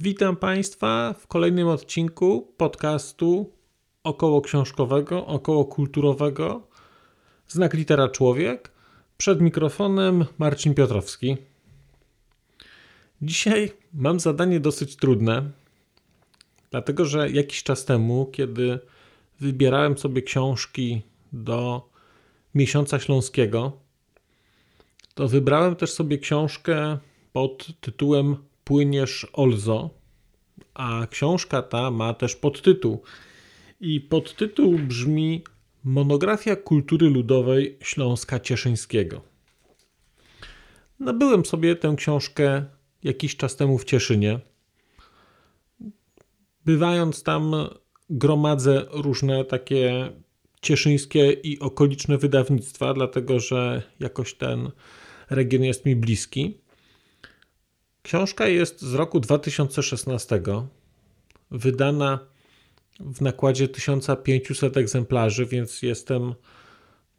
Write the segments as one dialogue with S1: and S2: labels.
S1: Witam Państwa w kolejnym odcinku podcastu około książkowego, około kulturowego. Znak litera człowiek. Przed mikrofonem Marcin Piotrowski. Dzisiaj mam zadanie dosyć trudne, dlatego że jakiś czas temu, kiedy wybierałem sobie książki do miesiąca śląskiego, to wybrałem też sobie książkę pod tytułem Płyniesz Olzo, a książka ta ma też podtytuł. I podtytuł brzmi Monografia kultury ludowej Śląska Cieszyńskiego. Nabyłem sobie tę książkę jakiś czas temu w Cieszynie. Bywając tam, gromadzę różne takie cieszyńskie i okoliczne wydawnictwa, dlatego że jakoś ten region jest mi bliski. Książka jest z roku 2016, wydana w nakładzie 1500 egzemplarzy, więc jestem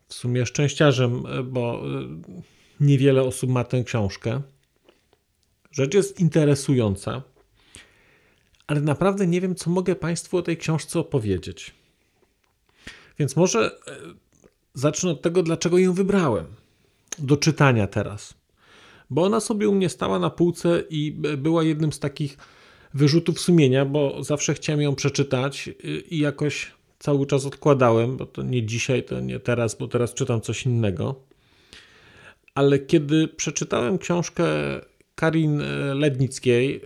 S1: w sumie szczęściarzem, bo niewiele osób ma tę książkę. Rzecz jest interesująca, ale naprawdę nie wiem, co mogę Państwu o tej książce opowiedzieć. Więc może e, zacznę od tego, dlaczego ją wybrałem do czytania teraz. Bo ona sobie u mnie stała na półce i była jednym z takich wyrzutów sumienia, bo zawsze chciałem ją przeczytać i jakoś cały czas odkładałem, bo to nie dzisiaj, to nie teraz, bo teraz czytam coś innego. Ale kiedy przeczytałem książkę Karin e, Lednickiej, e,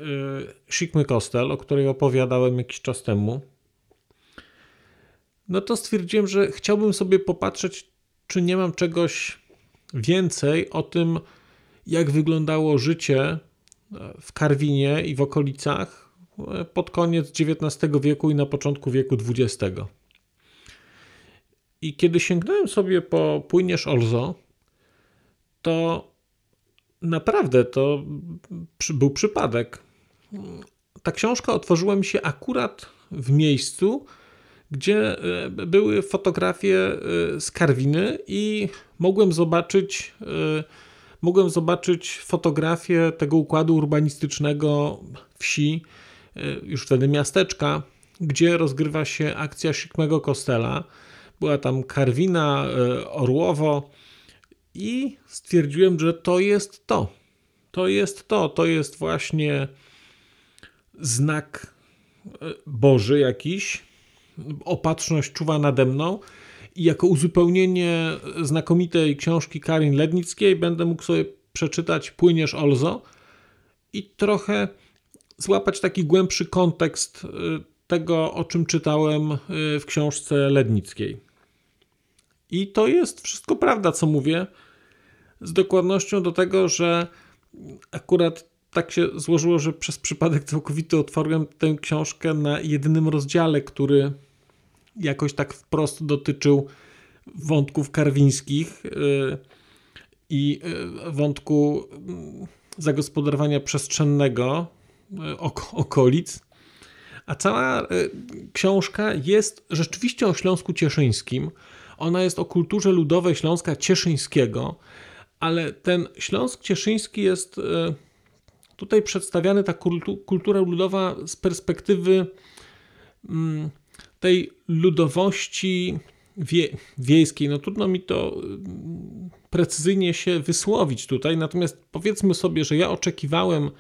S1: Sikmy Kostel, o której opowiadałem jakiś czas temu, no to stwierdziłem, że chciałbym sobie popatrzeć, czy nie mam czegoś więcej o tym, jak wyglądało życie e, w Karwinie i w okolicach pod koniec XIX wieku i na początku wieku XX. I kiedy sięgnąłem sobie po Płyniesz Olzo, to naprawdę to był przypadek. Ta książka otworzyła mi się akurat w miejscu, gdzie e, były fotografie e, z Karwiny i mogłem zobaczyć e, mogłem zobaczyć fotografię tego układu urbanistycznego wsi, już wtedy miasteczka, gdzie rozgrywa się akcja Sikmego Kostela. Była tam Karwina, Orłowo, i stwierdziłem, że to jest to. To jest to. To jest właśnie znak e, Boży jakiś. Opatrzność czuwa nade mną. I jako uzupełnienie znakomitej książki Karin Lednickiej będę mógł sobie przeczytać Płyniesz Olzo i trochę złapać taki głębszy kontekst e, tego, o czym czytałem e, w książce Lednickiej. I to jest wszystko prawda, co mówię, z dokładnością do tego, że akurat tak się złożyło, że przez przypadek całkowity otworzyłem tę książkę na jedynym rozdziale, który jakoś tak wprost dotyczył wątków karwińskich yy, i yy, wątku yy, zagospodarowania przestrzennego okolic. A cała książka jest rzeczywiście o Śląsku Cieszyńskim, ona jest o kulturze ludowej Śląska Cieszyńskiego, ale ten Śląsk Cieszyński jest tutaj przedstawiany, ta kultura ludowa z perspektywy mm, tej ludowości wie, wiejskiej. No trudno mi to mm, precyzyjnie się wysłowić tutaj, natomiast powiedzmy sobie, że ja oczekiwałem,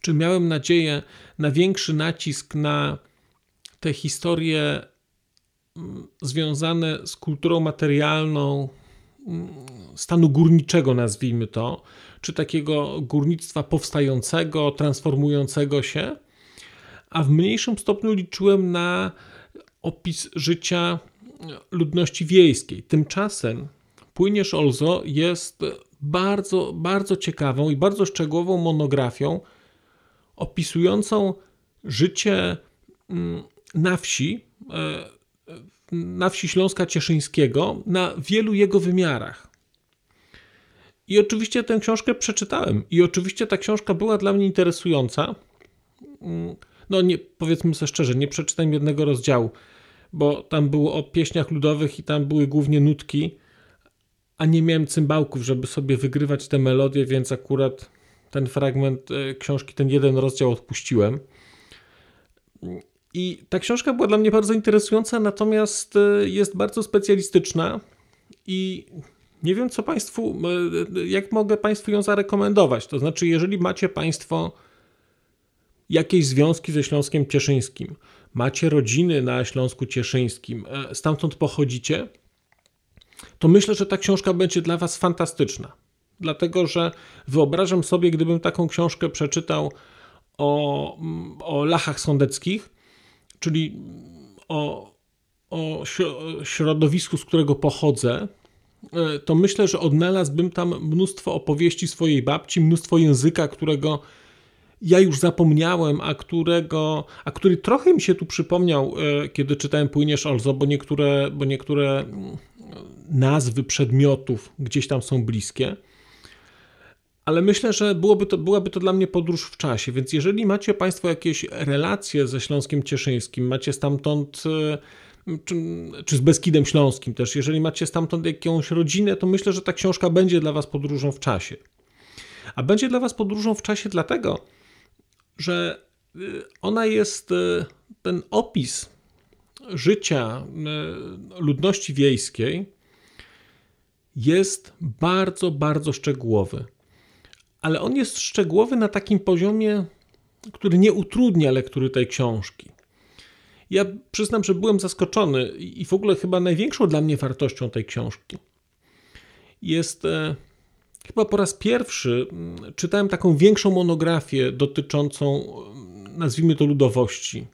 S1: czy miałem nadzieję na większy nacisk na tę historię związane z kulturą materialną mm, stanu górniczego, nazwijmy to, czy takiego górnictwa powstającego, transformującego się, a w mniejszym stopniu liczyłem na opis życia ludności wiejskiej. Tymczasem Płyniesz Olzo jest bardzo, bardzo ciekawą i bardzo szczegółową monografią opisującą życie mm, na wsi na wsi Śląska Cieszyńskiego na wielu jego wymiarach. I oczywiście tę książkę przeczytałem. I oczywiście ta książka była dla mnie interesująca. Mm, no nie, powiedzmy sobie szczerze, nie przeczytałem jednego rozdziału, bo tam było o pieśniach ludowych i tam były głównie nutki, a nie miałem cymbałków, żeby sobie wygrywać te melodie, więc akurat ten fragment e, książki, ten jeden rozdział odpuściłem. I ta książka była dla mnie bardzo interesująca, natomiast e, jest bardzo specjalistyczna i nie wiem, co Państwu, e, jak mogę Państwu ją zarekomendować. To znaczy, jeżeli macie Państwo jakieś związki ze Śląskiem Cieszyńskim, macie rodziny na Śląsku Cieszyńskim, e, stamtąd pochodzicie, to myślę, że ta książka będzie dla Was fantastyczna. Dlatego, że wyobrażam sobie, gdybym taką książkę przeczytał o, o lachach sądeckich, czyli o, o środowisku, z którego pochodzę, e, to myślę, że odnalazłbym tam mnóstwo opowieści swojej babci, mnóstwo języka, którego ja już zapomniałem, a którego, a który trochę mi się tu przypomniał, e, kiedy czytałem Płyniesz Olzo, bo niektóre, bo niektóre mm, nazwy przedmiotów gdzieś tam są bliskie. Ale myślę, że byłoby to, byłaby to dla mnie podróż w czasie, więc jeżeli macie Państwo jakieś relacje ze Śląskiem Cieszyńskim, macie stamtąd e, czy, czy, z Beskidem Śląskim też, jeżeli macie stamtąd jakąś rodzinę, to myślę, że ta książka będzie dla Was podróżą w czasie. A będzie dla Was podróżą w czasie dlatego, że y, ona jest y, ten opis życia y, ludności wiejskiej jest bardzo, bardzo szczegółowy. Ale on jest szczegółowy na takim poziomie, który nie utrudnia lektury tej książki. Ja przyznam, że byłem zaskoczony i w ogóle chyba największą dla mnie wartością tej książki jest Chyba po raz pierwszy mm, czytałem taką większą monografię dotyczącą, mm, nazwijmy to, ludowości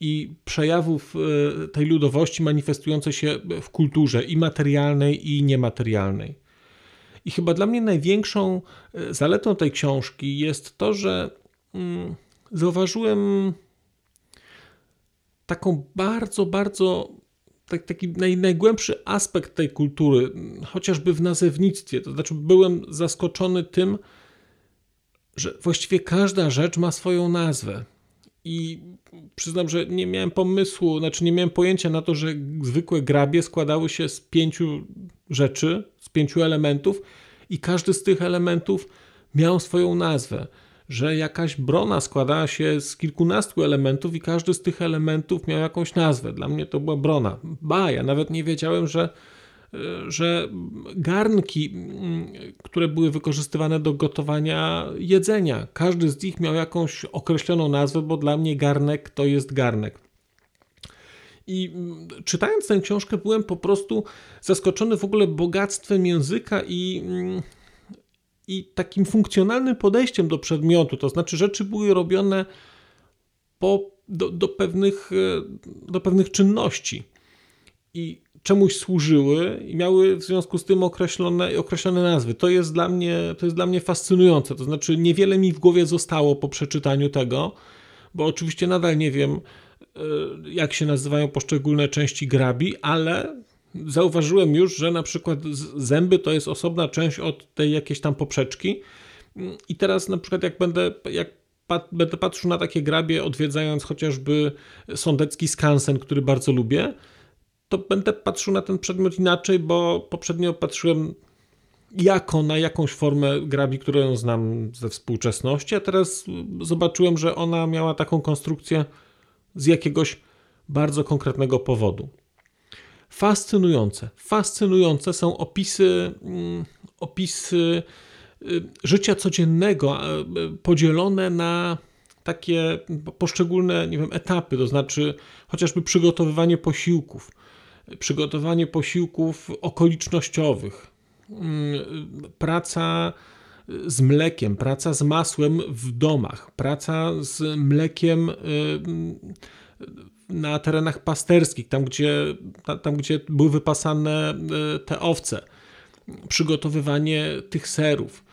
S1: i przejawów e, tej ludowości manifestującej się w kulturze i materialnej, i niematerialnej. I chyba dla mnie największą e, zaletą tej książki jest to, że mm, zauważyłem taką bardzo, bardzo tak, taki naj, najgłębszy aspekt tej kultury, chociażby w nazewnictwie. To znaczy, byłem zaskoczony tym, że właściwie każda rzecz ma swoją nazwę. I przyznam, że nie miałem pomysłu, znaczy nie miałem pojęcia na to, że zwykłe grabie składały się z pięciu rzeczy, z pięciu elementów, i każdy z tych elementów miał swoją nazwę że jakaś brona składała się z kilkunastu elementów i każdy z tych elementów miał jakąś nazwę. Dla mnie to była brona. Ba, ja nawet nie wiedziałem, że, że garnki, które były wykorzystywane do gotowania jedzenia, każdy z nich miał jakąś określoną nazwę, bo dla mnie garnek to jest garnek. I czytając tę książkę, byłem po prostu zaskoczony w ogóle bogactwem języka i i takim funkcjonalnym podejściem do przedmiotu. To znaczy, rzeczy były robione po, do, do, pewnych, e, do pewnych czynności i czemuś służyły i miały w związku z tym określone, określone nazwy. To jest, dla mnie, to jest dla mnie fascynujące. To znaczy, niewiele mi w głowie zostało po przeczytaniu tego, bo oczywiście nadal nie wiem, e, jak się nazywają poszczególne części grabi, ale zauważyłem już, że na przykład zęby to jest osobna część od tej jakiejś tam poprzeczki. I teraz na przykład jak będę, jak pat, będę patrzył na takie grabie, odwiedzając chociażby sądecki skansen, który bardzo lubię, to będę patrzył na ten przedmiot inaczej, bo poprzednio patrzyłem jako na jakąś formę grabi, którą znam ze współczesności, a teraz zobaczyłem, że ona miała taką konstrukcję z jakiegoś bardzo konkretnego powodu fascynujące. Fascynujące są opisy, mm, opisy y, życia codziennego, podzielone na takie poszczególne, nie wiem, etapy, to znaczy chociażby przygotowywanie posiłków, przygotowanie posiłków okolicznościowych, mm, praca z mlekiem, praca z masłem w domach, praca z mlekiem y, na terenach pasterskich, tam gdzie, tam, gdzie były wypasane e, te owce, przygotowywanie tych serów.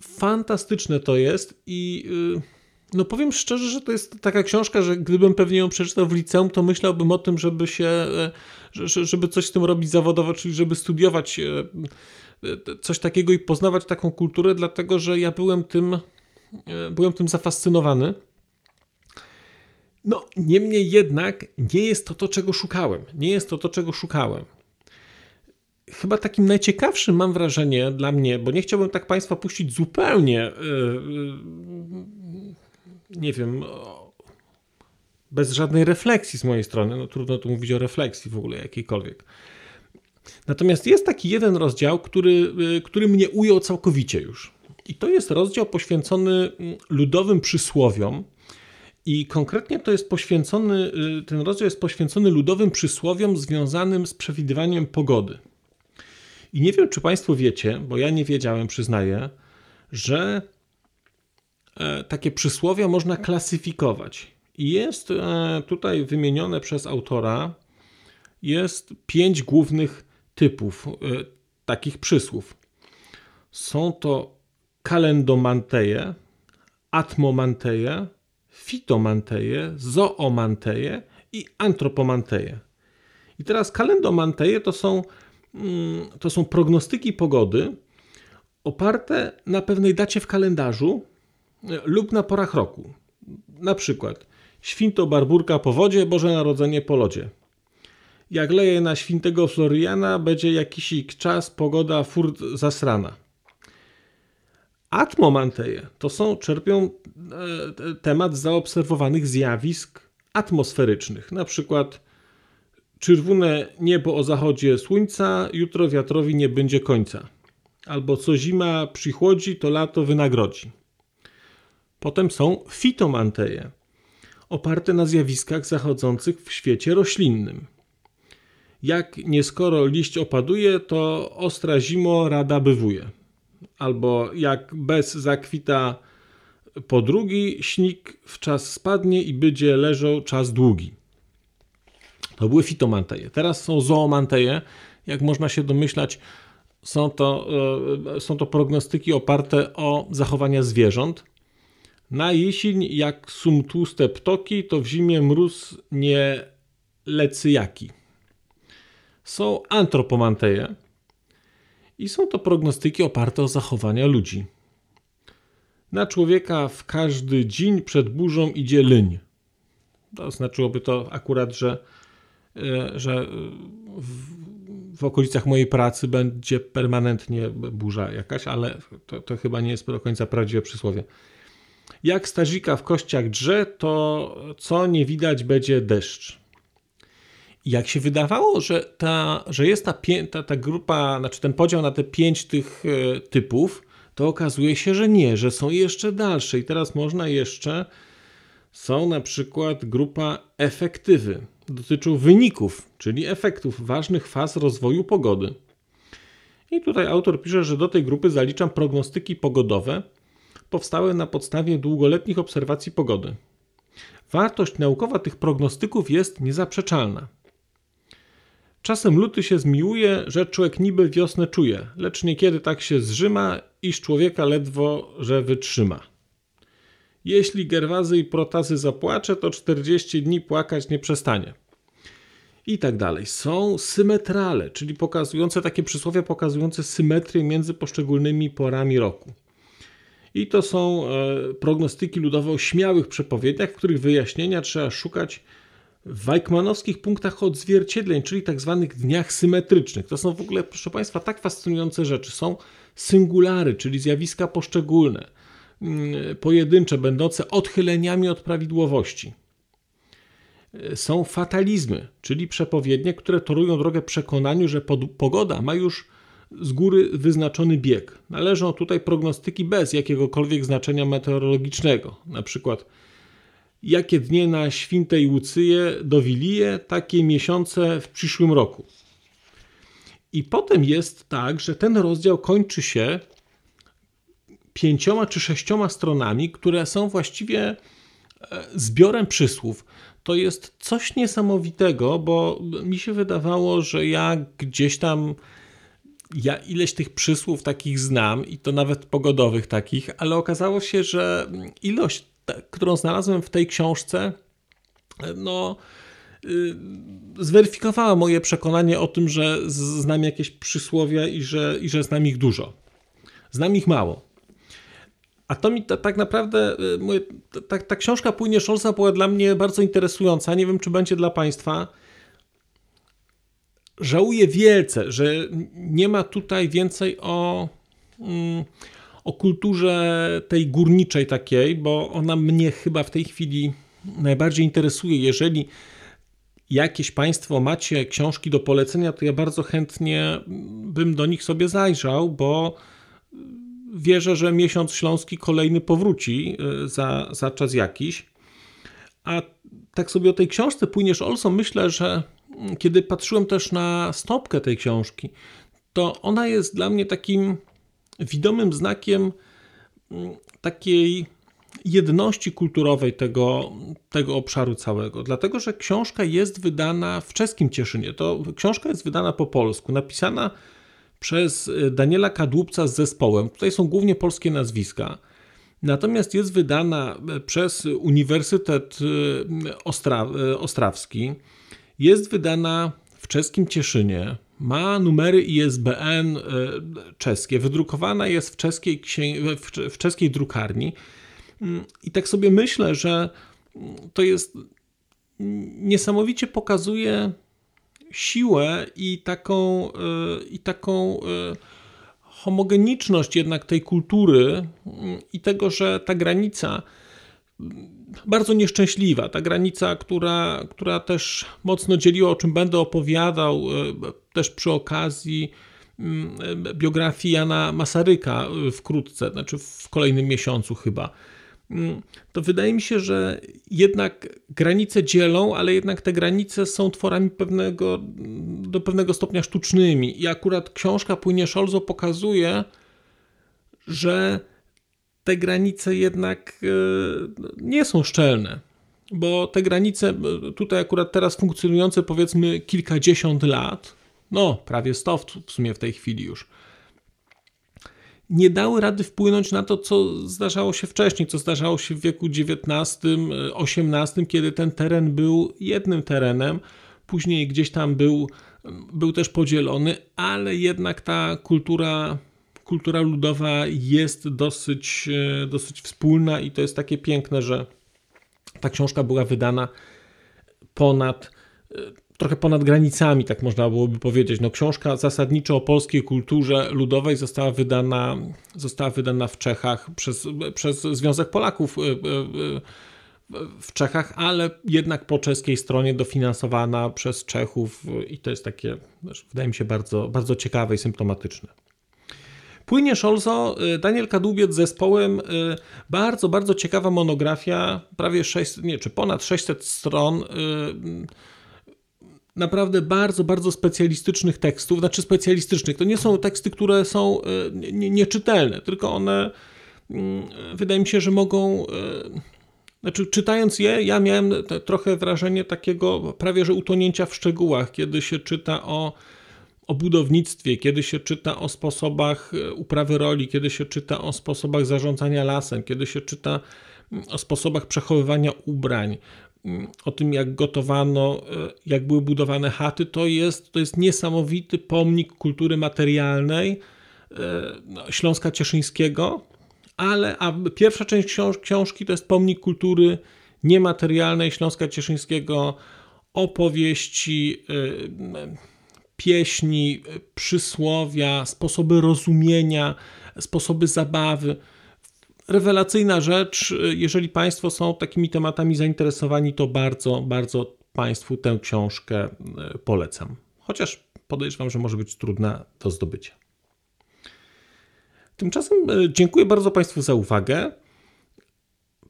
S1: Fantastyczne to jest i, no powiem szczerze, że to jest taka książka, że gdybym pewnie ją przeczytał w liceum, to myślałbym o tym, żeby się, e, żeby coś z tym robić zawodowo, czyli żeby studiować e, e, coś takiego i poznawać taką kulturę, dlatego że ja byłem tym, byłem tym zafascynowany. No, niemniej jednak nie jest to to, czego szukałem. Nie jest to to, czego szukałem. Chyba takim najciekawszym mam wrażenie dla mnie, bo nie chciałbym tak Państwa puścić zupełnie nie wiem, bez żadnej refleksji z mojej strony. No trudno tu mówić o refleksji w ogóle jakiejkolwiek. Natomiast jest taki jeden rozdział, który, y, który mnie ujął całkowicie już. I to jest rozdział poświęcony mm, ludowym przysłowiom. I konkretnie to jest poświęcony, y, ten rozdział jest poświęcony ludowym przysłowiom związanym z przewidywaniem pogody. I nie wiem, czy Państwo wiecie, bo ja nie wiedziałem, przyznaję, że E, takie przysłowia można klasyfikować. I jest e, tutaj wymienione przez autora jest pięć głównych typów e, takich przysłów. Są to kalendomanteje, atmomanteje, fitomanteje, zoomanteje i antropomanteje. I teraz kalendomanteje to są, mm, to są prognostyki pogody oparte na pewnej dacie w kalendarzu, lub na porach roku. Na przykład święto barburka po wodzie, Boże Narodzenie po lodzie. Jak leje na świętego Floriana, będzie jakiś czas pogoda furt zasrana. Atmomanteje to są, czerpią e, temat zaobserwowanych zjawisk atmosferycznych, na przykład czerwone niebo o zachodzie słońca, jutro wiatrowi nie będzie końca. Albo co zima przychodzi, to lato wynagrodzi. Potem są fitomanteje, oparte na zjawiskach zachodzących w świecie roślinnym. Jak nieskoro liść opaduje, to ostra zimo rada bywuje. Albo jak bez zakwita po drugi, śnik w czas spadnie i będzie leżał czas długi. To były fitomanteje. Teraz są zoomanteje. Jak można się domyślać, są to, e, są to prognostyki oparte o zachowania zwierząt. Na jesień jak sum tłuste ptoki, to w zimie mróz nie lecy jaki. Są antropomanteje i są to prognostyki oparte o zachowania ludzi. Na człowieka w każdy dzień przed burzą idzie lyń. To znaczyłoby to akurat, że, e, że w, w okolicach mojej pracy będzie permanentnie burza jakaś, ale to, to chyba nie jest do końca prawdziwe przysłowie. Jak stazika w kościach drze, to co nie widać będzie deszcz. Jak się wydawało, że, ta, że jest ta, ta, ta grupa, znaczy ten podział na te pięć tych e, typów, to okazuje się, że nie, że są jeszcze dalsze. I teraz można jeszcze, są na przykład grupa efektywy. Dotyczą wyników, czyli efektów ważnych faz rozwoju pogody. I tutaj autor pisze, że do tej grupy zaliczam prognostyki pogodowe, powstałe na podstawie długoletnich obserwacji pogody. Wartość naukowa tych prognostyków jest niezaprzeczalna. Czasem luty się zmiłuje, że człowiek niby wiosnę czuje, lecz niekiedy tak się zrzyma, iż człowieka ledwo, że wytrzyma. Jeśli Gerwazy i Protazy zapłacze, to 40 dni płakać nie przestanie. I tak dalej. Są symetrale, czyli pokazujące takie przysłowie pokazujące symetrię między poszczególnymi porami roku. I to są e, prognostyki ludowe o śmiałych przepowiedziach, w których wyjaśnienia trzeba szukać w Weikmanowskich punktach odzwierciedleń, czyli tak zwanych dniach symetrycznych. To są w ogóle, proszę Państwa, tak fascynujące rzeczy. Są singulary, czyli zjawiska poszczególne, mm, pojedyncze, będące odchyleniami od prawidłowości. E, są fatalizmy, czyli przepowiednie, które torują drogę przekonaniu, że pogoda ma już z góry wyznaczony bieg. Należą tutaj prognostyki bez jakiegokolwiek znaczenia meteorologicznego. Na przykład jakie dnie na Świętej Łucyje dowilije, takie miesiące w przyszłym roku. I potem jest tak, że ten rozdział kończy się pięcioma czy sześcioma stronami, które są właściwie e, zbiorem przysłów. To jest coś niesamowitego, bo mi się wydawało, że ja gdzieś tam ja ileś tych przysłów takich znam i to nawet pogodowych takich, ale okazało się, że ilość którą znalazłem w tej książce, no, y, zweryfikowała moje przekonanie o tym, że znam jakieś przysłowia i że, i że znam ich dużo. Znam ich mało. A to mi ta, tak naprawdę, y, mówię, ta, ta książka Płynie Scholza była dla mnie bardzo interesująca. Nie wiem, czy będzie dla Państwa. Żałuję wielce, że nie ma tutaj więcej o, mm, o kulturze tej górniczej takiej, bo ona mnie chyba w tej chwili najbardziej interesuje. Jeżeli jakieś Państwo macie książki do polecenia, to ja bardzo chętnie bym do nich sobie zajrzał, bo wierzę, że miesiąc śląski kolejny powróci y, za, za czas jakiś. A tak sobie o tej książce płyniesz, Olson, myślę, że kiedy patrzyłem też na stopkę tej książki, to ona jest dla mnie takim widomym znakiem mm, takiej jedności kulturowej tego, tego obszaru całego. Dlatego, że książka jest wydana w czeskim Cieszynie. To książka jest wydana po polsku, napisana przez y, Daniela Kadłubca z zespołem. Tutaj są głównie polskie nazwiska. Natomiast jest wydana y, przez Uniwersytet y, Ostra Ostrawski. Jest wydana w czeskim Cieszynie. Ma numery ISBN czeskie. Wydrukowana jest w czeskiej, w czeskiej drukarni. Mm, I tak sobie myślę, że to jest niesamowicie pokazuje siłę i taką, e, i taką e, homogeniczność jednak tej kultury i tego, że ta granica bardzo nieszczęśliwa, ta granica, która, która też mocno dzieliła, o czym będę opowiadał e, też przy okazji mm, biografii Jana Masaryka wkrótce, znaczy w kolejnym miesiącu chyba to wydaje mi się, że jednak granice dzielą, ale jednak te granice są tworami pewnego, do pewnego stopnia sztucznymi. I akurat książka Płynie Szolzo pokazuje, że te granice jednak e, nie są szczelne, bo te granice e, tutaj akurat teraz funkcjonujące powiedzmy kilkadziesiąt lat, no prawie sto w sumie w tej chwili już, nie dały rady wpłynąć na to, co zdarzało się wcześniej, co zdarzało się w wieku XIX, XVIII, kiedy ten teren był jednym terenem, później gdzieś tam był, był też podzielony, ale jednak ta kultura, kultura ludowa jest dosyć, dosyć wspólna i to jest takie piękne, że ta książka była wydana ponad trochę ponad granicami, tak można byłoby powiedzieć. No, książka zasadniczo o polskiej kulturze ludowej została wydana, została wydana w Czechach przez, przez Związek Polaków y, w Czechach, ale jednak po czeskiej stronie dofinansowana przez Czechów i to jest takie, wydaje mi się, bardzo, bardzo ciekawe i symptomatyczne. Płynie Szolzo, Daniel Kadłubiec z zespołem, bardzo, bardzo ciekawa monografia, prawie 600, nie, czy ponad 600 stron naprawdę bardzo, bardzo specjalistycznych tekstów, znaczy specjalistycznych. To nie są teksty, które są nieczytelne, tylko one mm, wydaje mi się, że mogą. Znaczy, czytając je, ja miałem trochę wrażenie takiego prawie że utonięcia w szczegółach, kiedy się czyta o, o budownictwie, kiedy się czyta o sposobach e, uprawy roli, kiedy się czyta o sposobach zarządzania lasem, kiedy się czyta mm, o sposobach przechowywania ubrań, o tym, jak gotowano, e, jak były budowane chaty, to jest, to jest niesamowity pomnik kultury materialnej e, no, Śląska Cieszyńskiego, ale a pierwsza część książ książki to jest pomnik kultury niematerialnej Śląska Cieszyńskiego, opowieści, e, pieśni, przysłowia, sposoby rozumienia, sposoby zabawy rewelacyjna rzecz. Jeżeli Państwo są takimi tematami zainteresowani, to bardzo, bardzo Państwu tę książkę e, polecam. Chociaż podejrzewam, że może być trudna do zdobycia. Tymczasem e, dziękuję bardzo Państwu za uwagę.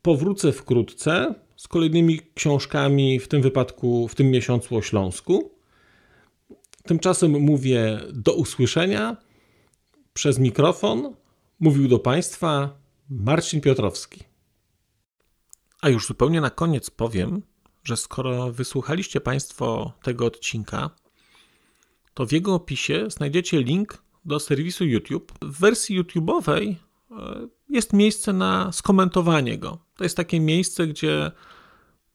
S1: Powrócę wkrótce z kolejnymi książkami, w tym wypadku w tym miesiącu o Śląsku. Tymczasem mówię do usłyszenia przez mikrofon. Mówił do Państwa Marcin Piotrowski. A już zupełnie na koniec powiem, że skoro wysłuchaliście Państwo tego odcinka, to w jego opisie znajdziecie link do serwisu YouTube. W wersji YouTube'owej jest miejsce na skomentowanie go. To jest takie miejsce, gdzie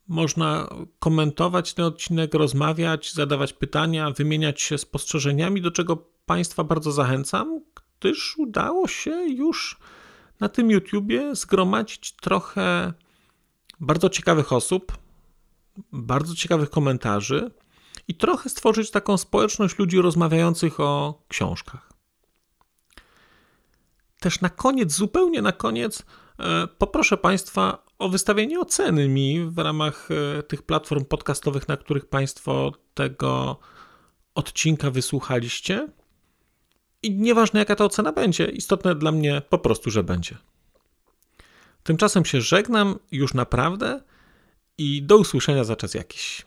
S1: można komentować ten odcinek, rozmawiać, zadawać pytania, wymieniać się spostrzeżeniami, do czego Państwa bardzo zachęcam, gdyż udało się już na tym YouTubie zgromadzić trochę bardzo ciekawych osób, bardzo ciekawych komentarzy i trochę stworzyć taką społeczność ludzi rozmawiających o książkach. Też na koniec, zupełnie na koniec, poproszę Państwa o wystawienie oceny mi w ramach e, tych platform podcastowych, na których Państwo tego odcinka wysłuchaliście. I nieważne jaka ta ocena będzie, istotne dla mnie po prostu, że będzie. Tymczasem się żegnam już naprawdę i do usłyszenia za czas jakiś.